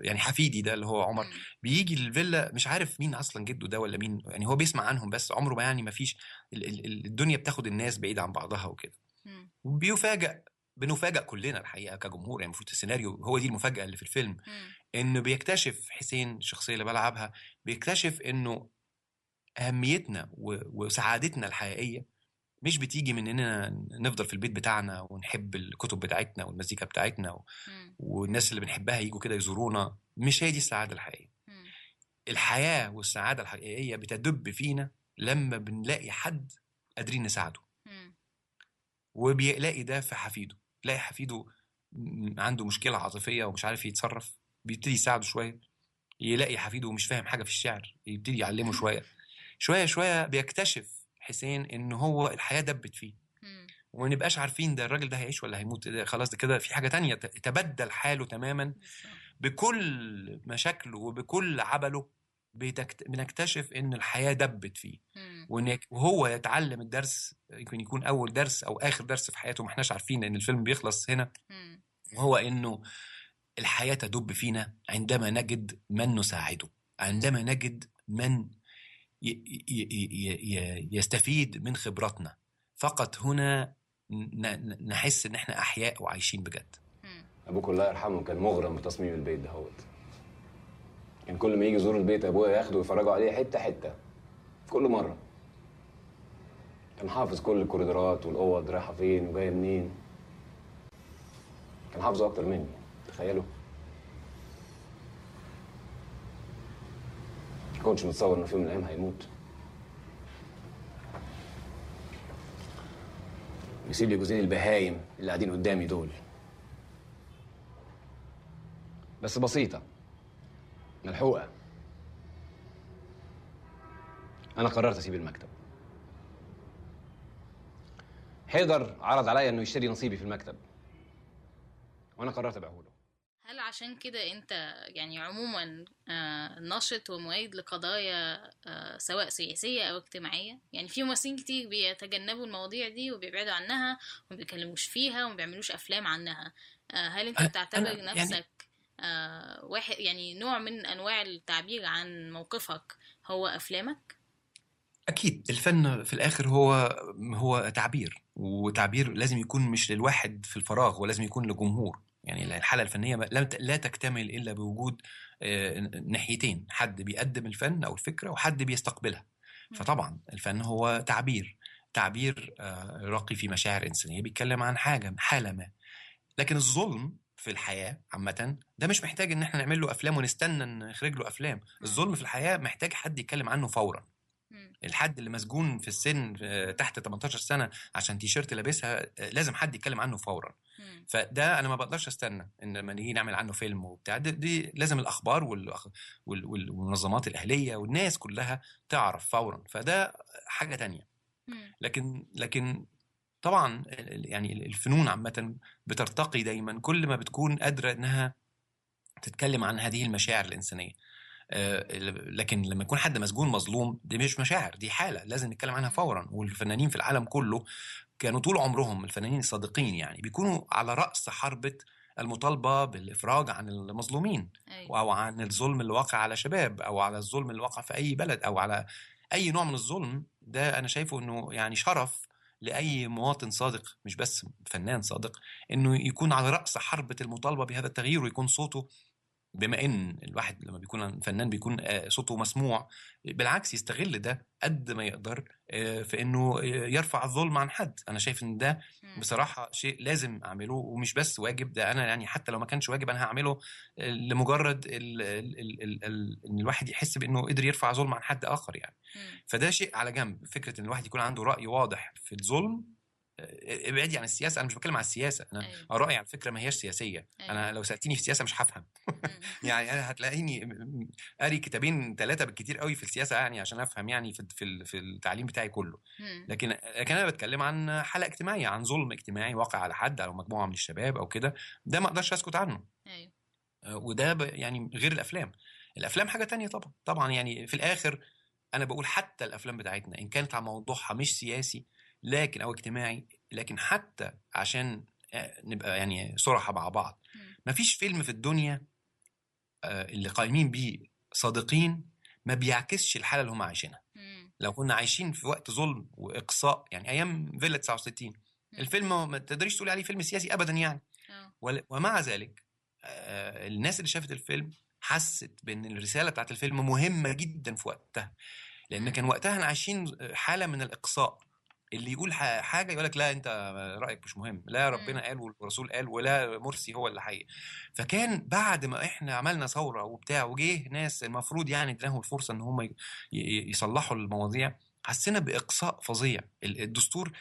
يعني حفيدي ده اللي هو عمر مم. بيجي الفيلا مش عارف مين أصلا جده ده ولا مين يعني هو بيسمع عنهم بس عمره ما يعني ما فيش ال- ال- ال- الدنيا بتاخد الناس بعيد عن بعضها وكده مم. وبيفاجئ بنفاجئ كلنا الحقيقة كجمهور يعني المفروض السيناريو هو دي المفاجأة اللي في الفيلم مم. إنه بيكتشف حسين الشخصية اللي بلعبها بيكتشف إنه أهميتنا وسعادتنا الحقيقية مش بتيجي من اننا نفضل في البيت بتاعنا ونحب الكتب بتاعتنا والمزيكا بتاعتنا و-. والناس اللي بنحبها يجوا كده يزورونا مش هي دي السعادة الحقيقية. الحياة والسعادة الحقيقية بتدب فينا لما بنلاقي حد قادرين نساعده. وبيلاقي ده في حفيده يلاقي حفيده عنده مشكلة عاطفية ومش عارف يتصرف بيبتدي يساعده شوية يلاقي حفيده مش فاهم حاجة في الشعر يبتدي يعلمه شوية شوية شوية بيكتشف حسين إن هو الحياة دبت فيه. وما نبقاش عارفين ده الراجل ده هيعيش ولا هيموت ده خلاص ده كده في حاجة تانية تبدل حاله تماما. بكل مشاكله وبكل عبله. بنكتشف إن الحياة دبت فيه وهو يتعلم الدرس يمكن يكون أول درس أو آخر درس في حياته ما إحناش عارفين ان الفيلم بيخلص هنا. وهو إنه الحياة تدب فينا عندما نجد من نساعده عندما نجد من يستفيد من خبراتنا. فقط هنا ن- ن- نحس إن إحنا أحياء وعايشين بجد. أبوك الله يرحمه كان مغرم بتصميم البيت دهوت كان كل ما يجي يزور البيت ابويا ياخده ويفرجوا عليه حتة حتة. كل مرة. كان حافظ كل الكوريدورات والأوض رايحة فين وجاية منين. كان حافظه أكتر مني تخيلوا. ما كنتش متصور إنه في يوم من الأيام هيموت. يسيب لي جوزين البهايم اللي قاعدين قدامي دول. بس بسيطة. ملحوقة. أنا قررت أسيب المكتب. حيدر عرض عليا إنه يشتري نصيبي في المكتب. وأنا قررت أبيعه له هل عشان كده انت يعني عموما آه، ناشط ومؤيد لقضايا آه، سواء سياسية أو اجتماعية. يعني في ممثلين كتير بيتجنبوا المواضيع دي وبيبعدوا عنها وما بيتكلموش فيها وما بيعملوش أفلام عنها. آه، هل انت بتعتبر يعني- نفسك واحد يعني نوع من أنواع التعبير عن موقفك هو أفلامك؟ أكيد الفن في الآخر هو هو تعبير وتعبير لازم يكون مش للواحد في الفراغ ولازم يكون لجمهور. يعني الحالة الفنية ما- لا تكتمل إلا بوجود آه، ناحيتين حد بيقدم الفن أو الفكرة وحد بيستقبلها. فطبعا الفن هو تعبير تعبير آه، راقي في مشاعر إنسانية بيتكلم عن حاجة حالة ما. لكن الظلم في الحياة عامة ده مش محتاج إن إحنا نعمل له أفلام ونستنى نخرج له أفلام. الظلم في الحياة محتاج حد يتكلم عنه فورا. الحد اللي مسجون في السن آه، تحت 18 سنة عشان تيشيرت لابسها آه، لازم حد يتكلم عنه فورا. مم. فده أنا ما بقدرش أستنى إن لما نيجي نعمل عنه فيلم وبتاع دي, دي لازم الأخبار والمنظمات الأهلية والناس كلها تعرف فورا. فده حاجة تانية. مم. لكن لكن طبعا يعني الفنون عامة بترتقي دايما كل ما بتكون قادرة إنها تتكلم عن هذه المشاعر الإنسانية. لكن لما يكون حد مسجون مظلوم دي مش مشاعر دي حالة لازم نتكلم عنها فورا. والفنانين في العالم كله كانوا طول عمرهم الفنانين الصادقين يعني بيكونوا على رأس حربة المطالبة بالإفراج عن المظلومين أيوه. أو عن الظلم اللي واقع على شباب أو على الظلم اللي واقع في أي بلد أو على أي نوع من الظلم. ده أنا شايفه إنه يعني شرف لأي مواطن صادق مش بس فنان صادق إنه يكون على رأس حربة المطالبة بهذا التغيير ويكون صوته بما إن الواحد لما بيكون فنان بيكون آه، صوته مسموع بالعكس يستغل ده قد ما يقدر آه، في إنه آه، يرفع الظلم عن حد أنا شايف إن ده مم. بصراحة شيء لازم أعمله ومش بس واجب ده أنا يعني حتى لو ما كانش واجب أنا هعمله لمجرد ال ال ال ال ال إن الواحد يحس بإنه قدر يرفع ظلم عن حد آخر يعني. فده شيء على جنب فكرة إن الواحد يكون عنده رأي واضح في الظلم ابعدي عن السياسة أنا مش بتكلم عن السياسة أنا أيوة. آرائي على فكرة ما هياش سياسية أيوة. أنا لو سألتني في السياسة مش هفهم. يعني أنا هتلاقيني قاري كتابين ثلاثة بالكتير قوي في السياسة يعني عشان أفهم يعني في في في التعليم بتاعي كله. لكن لكن أنا بتكلم عن حالة اجتماعية عن ظلم اجتماعي واقع على حد أو مجموعة من الشباب أو كده ده ما أقدرش أسكت عنه أيوه آه، وده يعني غير الأفلام الأفلام حاجة تانية طبعا طبعا يعني في الآخر أنا بقول حتى الأفلام بتاعتنا إن كانت على موضوعها مش سياسي لكن أو اجتماعي لكن حتى عشان آه، نبقى يعني صراحة مع بعض. مفيش فيلم في الدنيا آه، اللي قايمين بيه صادقين ما بيعكسش الحالة اللي هم عايشينها. لو كنا عايشين في وقت ظلم وإقصاء يعني أيام فيلا 69 الفيلم ما تقدريش تقولي عليه فيلم سياسي ابدا يعني. ول- ومع ذلك آه، الناس اللي شافت الفيلم حست بإن الرسالة بتاعت الفيلم مهمة جدا في وقتها. لأن كان وقتها عايشين حالة من الإقصاء. اللي يقول حاجة يقول لك لا أنت رأيك مش مهم لا ربنا قال والرسول قال ولا مرسي هو اللي حقيقي. فكان بعد ما إحنا عملنا ثورة وبتاع وجه ناس المفروض يعني إديناهم الفرصة إن هم يصلحوا المواضيع حسينا بإقصاء فظيع. ال- الدستور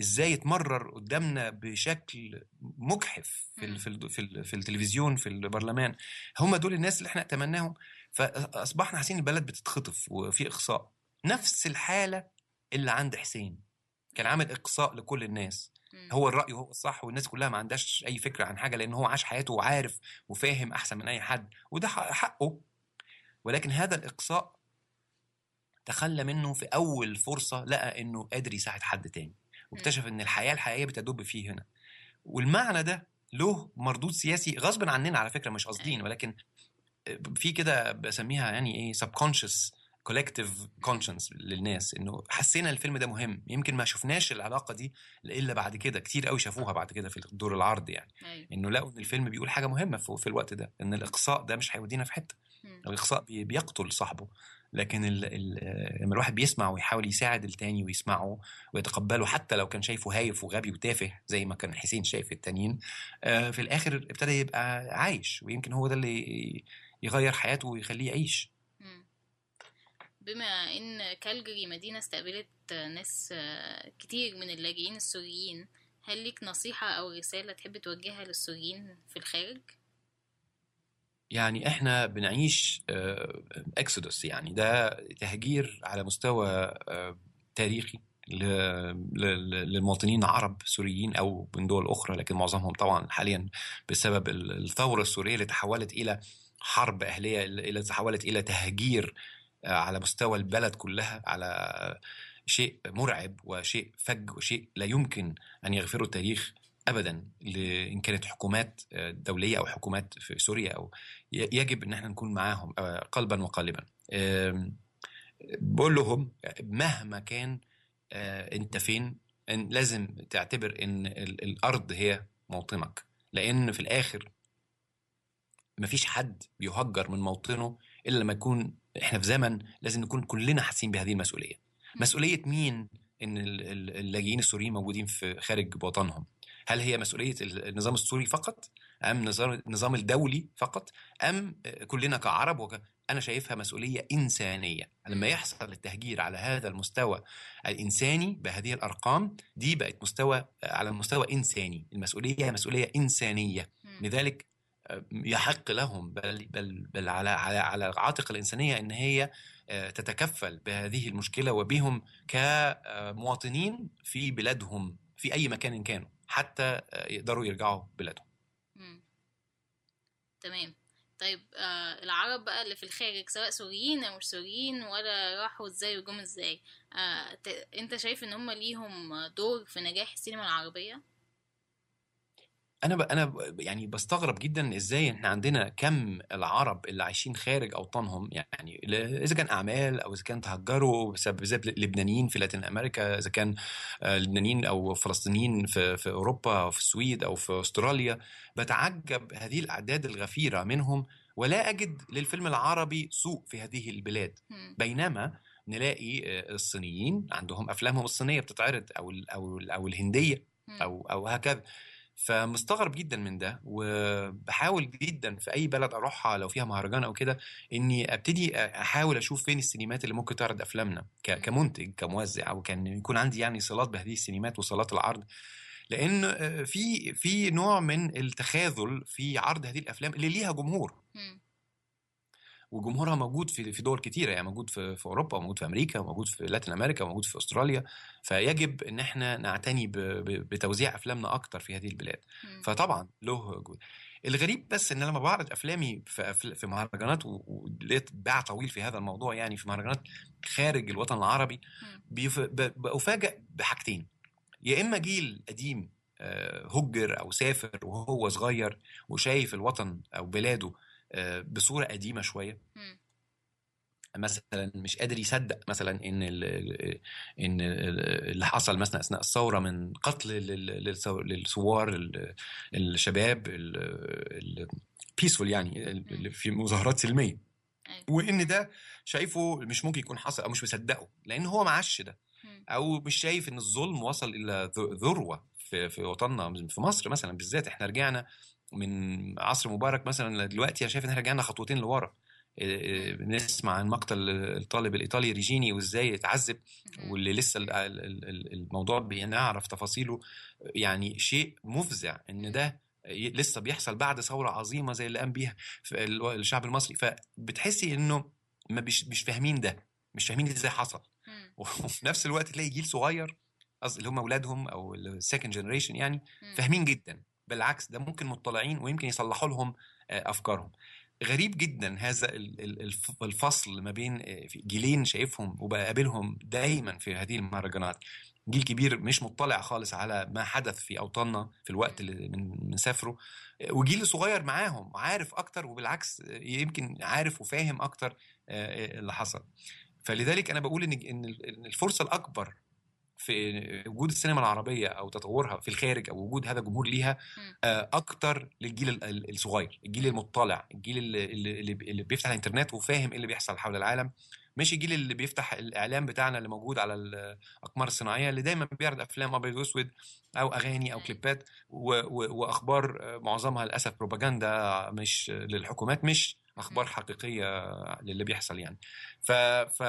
إزاي يتمرر قدامنا بشكل مجحف في ال في في, في التلفزيون في البرلمان. هم دول الناس اللي إحنا اتمناهم. فأصبحنا حاسين البلد بتتخطف وفي إقصاء. نفس الحالة اللي عند حسين. كان عامل إقصاء لكل الناس. مم. هو الرأي هو الصح والناس كلها ما عندهاش أي فكرة عن حاجة لأن هو عاش حياته وعارف وفاهم أحسن من أي حد وده حق- حقه. ولكن هذا الإقصاء تخلى منه في أول فرصة لقى إنه قادر يساعد حد تاني واكتشف إن الحياة الحقيقية بتدب فيه هنا. والمعنى ده له مردود سياسي غصب عننا على فكرة مش قاصدين ولكن في كده بسميها يعني إيه subconscious collective conscience للناس إنه حسينا الفيلم ده مهم. يمكن ما شفناش العلاقة دي إلا بعد كده. كتير قوي شافوها بعد كده في دور العرض يعني. أيوه. إنه لقوا إن الفيلم بيقول حاجة مهمة في, الوقت ده. إن الإقصاء ده مش هيودينا في حتة. الإقصاء بي- بيقتل صاحبه. لكن ال ال لما الواحد بيسمع ويحاول يساعد التاني ويسمعه ويتقبله حتى لو كان شايفه هايف وغبي وتافه زي ما كان حسين شايف التانيين آه، في الآخر ابتدى يبقى عايش. ويمكن هو ده اللي يغير حياته ويخليه يعيش. بما إن كالجري مدينة استقبلت ناس آه، كتير من اللاجئين السوريين هل ليك نصيحة أو رسالة تحب توجهها للسوريين في الخارج؟ يعني إحنا بنعيش اكسودوس يعني ده تهجير على مستوى آه، تاريخي للمواطنين العرب سوريين أو من دول أخرى لكن معظمهم طبعا حاليا بسبب ال- الثورة السورية اللي تحولت إلى حرب أهلية اللي تحولت إلى تهجير آه، على مستوى البلد كلها على شيء مرعب وشيء فج وشيء لا يمكن أن يغفره التاريخ ابدا ان كانت حكومات آه، دولية أو حكومات في سوريا أو يجب إن إحنا نكون معاهم آه، قلبا وقالبا. بقول لهم مهما كان آه، أنت فين لازم تعتبر إن ال- الأرض هي موطنك. لأن في الآخر مفيش حد بيهجر من موطنه إلا لما يكون إحنا في زمن لازم نكون كلنا حاسين بهذه المسؤولية. مسؤولية مين؟ إن ال- ال- اللاجئين السوريين موجودين في خارج وطنهم هل هي مسؤولية ال- النظام السوري فقط؟ أم نظام النظام الدولي فقط؟ أم كلنا كعرب وك... أنا شايفها مسؤولية إنسانية. لما يحصل التهجير على هذا المستوى الإنساني بهذه الأرقام دي بقت مستوى على مستوى إنساني. المسؤولية مسؤولية إنسانية. لذلك يحق لهم بل بل بل على على على عاتق الإنسانية إن هي آه، تتكفل بهذه المشكلة وبهم كمواطنين في بلادهم في أي مكان كانوا حتى آه، يقدروا يرجعوا بلادهم. تمام. طيب آه العرب بقى اللي في الخارج سواء سوريين أو مش سوريين ولا راحوا إزاي وجم إزاي آه أنت شايف إن هم ليهم دور في نجاح السينما العربية؟ أنا ب... أنا ب... يعني بستغرب جدا إزاي إحنا عندنا كم العرب اللي عايشين خارج أوطانهم يعني إذا كان أعمال أو إذا كان تهجروا بسبب لبنانيين في لاتين أمريكا إذا كان آه، لبنانيين أو فلسطينيين في في أوروبا أو في السويد أو في أستراليا بتعجب هذه الأعداد الغفيرة منهم ولا أجد للفيلم العربي سوق في هذه البلاد. بينما نلاقي آه، الصينيين عندهم أفلامهم الصينية بتتعرض أو ال- أو ال- أو الهندية. أو أو هكذا فمستغرب جدا من ده وبحاول جدا في أي بلد أروحها لو فيها مهرجان أو كده إني أبتدي أحاول أشوف فين السينمات اللي ممكن تعرض أفلامنا كمنتج كموزع أو كان يكون عندي يعني صلات بهذه السينمات وصلات العرض لأن آه، في في نوع من التخاذل في عرض هذه الأفلام اللي ليها جمهور. وجمهورها موجود في في دول كتيرة يعني موجود في في أوروبا وموجود في أمريكا وموجود في لاتين أمريكا وموجود في أستراليا. فيجب إن إحنا نعتني بتوزيع أفلامنا أكتر في هذه البلاد. فطبعا له جهد الغريب بس إن لما بعرض أفلامي في في مهرجانات ولقيت باع طويل في هذا الموضوع يعني في مهرجانات خارج الوطن العربي بفاجئ بحاجتين. يا إما جيل قديم آه، هجر أو سافر وهو صغير وشايف الوطن أو بلاده بصورة قديمة شوية. مثلا مش قادر يصدق مثلا إن إن ال- اللي حصل مثلا أثناء الثورة من قتل لل- للثو- للثوار ال- الشباب البيسفول يعني اللي في مظاهرات سلمية أيوة. وإن ده شايفه مش ممكن يكون حصل أو مش مصدقه لأن هو ما عاش ده. أو مش شايف إن الظلم وصل إلى ذروة في في وطننا في مصر مثلا بالذات إحنا رجعنا من عصر مبارك مثلا دلوقتي أنا شايف إن إحنا رجعنا خطوتين لورا إيه، إيه، بنسمع عن مقتل الطالب الإيطالي ريجيني وإزاي اتعذب. واللي لسه ال- ال- ال- الموضوع بنعرف تفاصيله يعني شيء مفزع إن ده لسه بيحصل بعد ثورة عظيمة زي اللي قام بيها الشعب المصري فبتحسي إنه ما مش فاهمين ده مش فاهمين إزاي حصل. وفي نفس الوقت تلاقي جيل صغير قصدي اللي هم أولادهم أو ال second generation يعني. فاهمين جدا بالعكس ده ممكن مطلعين ويمكن يصلحوا لهم آه، أفكارهم. غريب جدا هذا ال- ال- الف- الفصل ما بين آه، جيلين شايفهم وبقابلهم دايما في هذه المهرجانات. جيل كبير مش مطلع خالص على ما حدث في أوطاننا في الوقت اللي من- بنسافره آه، وجيل صغير معاهم عارف أكتر وبالعكس يمكن عارف وفاهم أكتر اللي حصل. فلذلك أنا بقول إن الفرصة الأكبر في وجود السينما العربية أو تطورها في الخارج أو وجود هذا الجمهور ليها. آه، أكتر للجيل ال- ال- الصغير الجيل المطلع الجيل اللي, اللي, بيفتح الإنترنت وفاهم إيه اللي بيحصل حول العالم مش الجيل اللي بيفتح الإعلام بتاعنا اللي موجود على الاقمار الصناعية اللي دايما بيعرض أفلام أبيض وأسود أو أغاني أو. كليبات وأخبار آه، معظمها للأسف بروباجندا مش للحكومات مش أخبار. حقيقية للي بيحصل يعني ف ف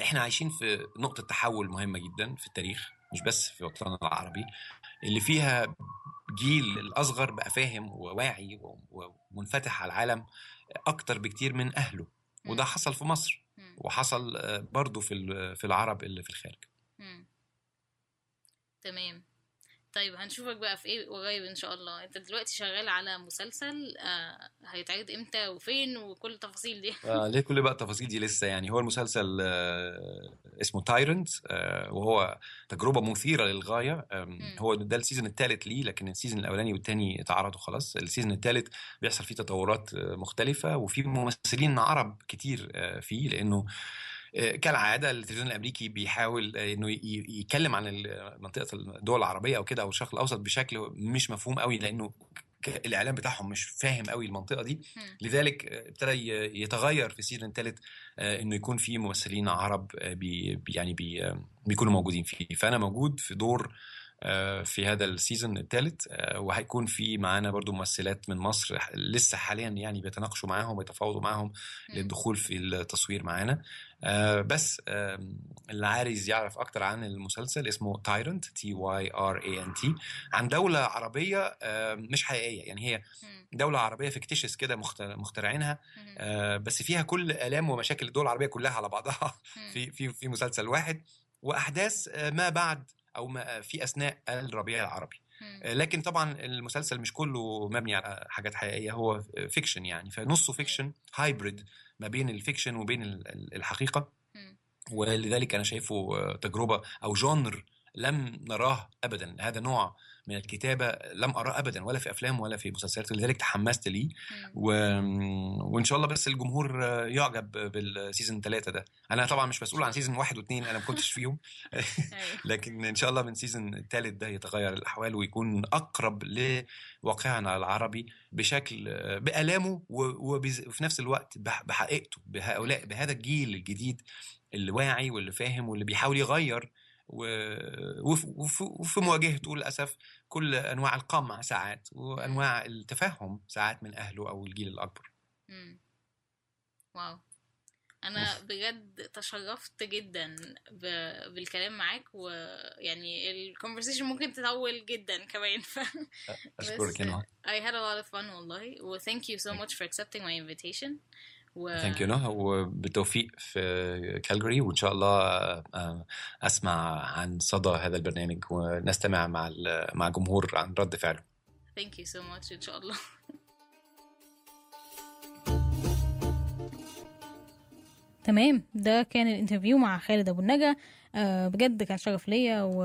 إحنا عايشين في نقطة تحول مهمة جدا في التاريخ مش بس في وطننا العربي اللي فيها جيل الأصغر بقى فاهم وواعي ومنفتح على العالم أكتر بكتير من أهله وده. حصل في مصر. وحصل آه، برضو في في العرب اللي في الخارج. تمام طيب هنشوفك بقى في إيه قريب إن شاء الله. أنت دلوقتي شغال على مسلسل آه هيتعرض إمتى وفين وكل التفاصيل دي؟ آه ليه كل بقى التفاصيل دي لسه؟ يعني هو المسلسل آه اسمه Tyrant آه وهو للغاية. آم، مم. هو ده ال season الثالث ليه لكن ال season الأولاني والثاني اتعرضوا خلاص. ال season الثالث بيحصل فيه تطورات آه، مختلفة وفي ممثلين عرب كتير آه، فيه لأنه آه، كالعادة التلفزيون الأمريكي بيحاول آه، ي- يتكلم عن منطقة الدول العربية أو كده أو الشرق الأوسط بشكل مش مفهوم قوي لأنه ك- الإعلام بتاعهم مش فاهم قوي المنطقة دي. لذلك آه، ابتدى يتغير في ال season الثالث آه، إنه يكون في ممثلين عرب بي يعني بي بيكونوا موجودين فيه فأنا موجود في دور في هذا ال season الثالث آه، وهيكون في معانا برضو ممثلات من مصر لسه حاليا يعني بيتناقشوا معاهم ويتفاوضوا معاهم. للدخول في التصوير معانا آه، بس اللي عايز يعرف أكتر عن المسلسل اسمه Tyrant T Y R A N T عن دولة عربية آه، مش حقيقية يعني هي مم. دولة عربية fictitious كده مخت- مخترعينها. آه، بس فيها كل آلام ومشاكل الدول العربية كلها على بعضها. في في في مسلسل واحد وأحداث آه، ما بعد أو ما في أثناء الربيع العربي. آه، لكن طبعا المسلسل مش كله مبني على حاجات حقيقية هو fiction يعني فنصه fiction hybrid ما بين ال fiction وبين ال- ال- الحقيقة مم. ولذلك أنا شايفه آه، تجربة أو genre لم نراه أبدا هذا نوع من الكتابة لم أراه أبدا ولا في أفلام ولا في مسلسلات لذلك تحمست ليه. و... وإن شاء الله بس الجمهور يعجب بال season ثلاثة ده أنا طبعا مش مسؤول عن season واحد واثنين أنا ما كنتش فيهم أيوة. لكن إن شاء الله من season الثالث ده يتغير الأحوال ويكون أقرب لواقعنا العربي بشكل بآلامه وفي نفس الوقت بح- بحقيقته بهؤلاء بهذا الجيل الجديد اللي واعي واللي فاهم واللي بيحاول يغير وفي مواجهته للأسف كل أنواع القمع ساعات وأنواع التفهم ساعات من أهله أو الجيل الأكبر. Wow. أنا بجد تشرفت جدا ب... بالكلام معاك ويعني ال conversation ممكن تطول جدا كمان ف أشكرك يا I had a lot of fun والله و thank you so much for accepting my invitation. و ثانك يو نهى وبالتوفيق في كالجري وإن شاء الله آه، أسمع عن صدى هذا البرنامج ونستمع مع ال- مع الجمهور عن رد فعله. Thank you so much إن شاء الله. تمام. ده كان الانترفيو مع خالد أبو النجا. آه، بجد كان شرف ليا و